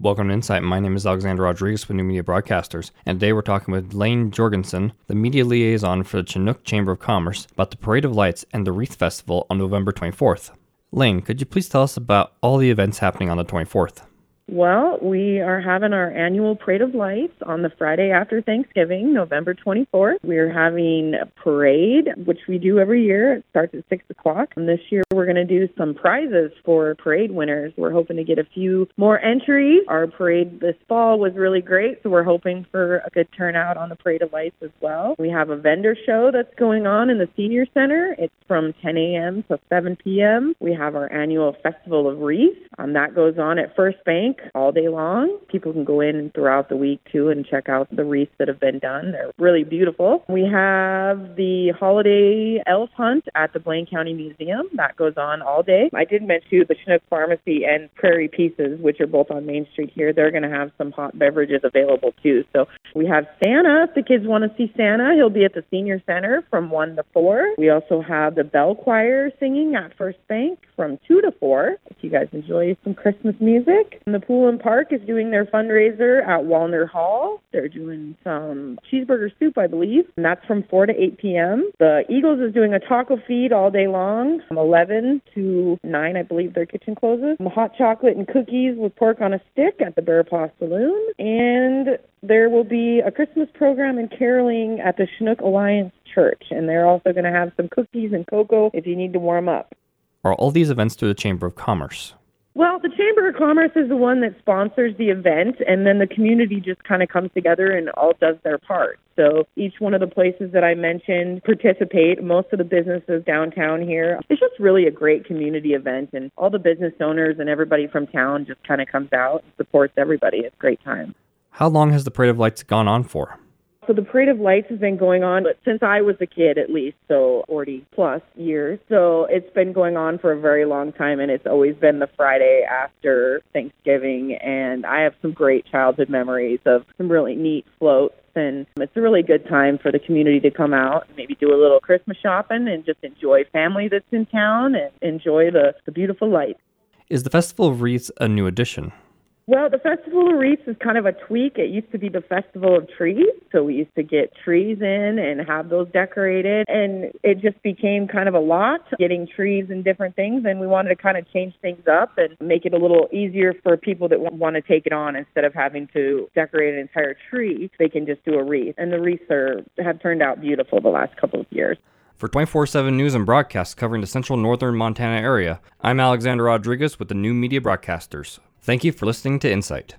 Welcome to Insight. My name is Alexander Rodriguez with New Media Broadcasters, and today we're talking with Laine Jergensen, the media liaison for the Chinook Chamber of Commerce, about the Parade of Lights and the Wreath Festival on November 24th. Laine, could you please tell us about all the events happening on the 24th? Well, we are having our annual Parade of Lights on the Friday after Thanksgiving, November 24th. We're having a parade, which we do every year. It starts at 6 o'clock. And this year, we're going to do some prizes for parade winners. We're hoping to get a few more entries. Our parade this fall was really great, so we're hoping for a good turnout on the Parade of Lights as well. We have a vendor show that's going on in the Senior Center. It's from 10 a.m. to 7 p.m. We have our annual Festival of Wreaths. Um, that goes on at First Bank all day long. People can go in throughout the week too and check out the wreaths that have been done. They're really beautiful. We have the holiday elf hunt at the Blaine County Museum. That goes on all day. I did mention the Chinook Pharmacy and Prairie Pieces, which are both on Main Street here. They're going to have some hot beverages available too. So we have Santa. If the kids want to see Santa, he'll be at the Senior Center from 1 to 4. We also have the Bell Choir singing at First Bank from 2 to 4. If you guys enjoy some Christmas music. And the Pool and Park is doing their fundraiser at Walner Hall. They're doing some cheeseburger soup, I believe, and that's from 4 to 8 p.m. The Eagles is doing a taco feed all day long from 11 to 9, I believe their kitchen closes. Some hot chocolate and cookies with pork on a stick at the Bear Paw Saloon. And there will be a Christmas program and caroling at the Chinook Alliance Church, and they're also going to have some cookies and cocoa if you need to warm up. Are all these events through the Chamber of Commerce? Well, the Chamber of Commerce is the one that sponsors the event, and then the community just kind of comes together and all does their part. So each one of the places that I mentioned participate. Most of the businesses downtown here. It's just really a great community event, and all the business owners and everybody from town just kind of comes out and supports everybody. It's a great time. How long has the Parade of Lights gone on for? So the Parade of Lights has been going on since I was a kid, at least, so 40 plus years. So it's been going on for a very long time, and it's always been the Friday after Thanksgiving. And I have some great childhood memories of some really neat floats. And it's a really good time for the community to come out and maybe do a little Christmas shopping and just enjoy family that's in town and enjoy the, the beautiful lights. Is the Festival of Wreaths a new addition? Well, the Festival of Wreaths is kind of a tweak. It used to be the Festival of Trees, so we used to get trees in and have those decorated, and it just became kind of a lot getting trees and different things, and we wanted to kind of change things up and make it a little easier for people that want to take it on instead of having to decorate an entire tree. They can just do a wreath, and the wreaths are have turned out beautiful the last couple of years. For 24 7 news and broadcasts covering the central northern Montana area, I'm Alexander Rodriguez with the New Media Broadcasters. Thank you for listening to Insight.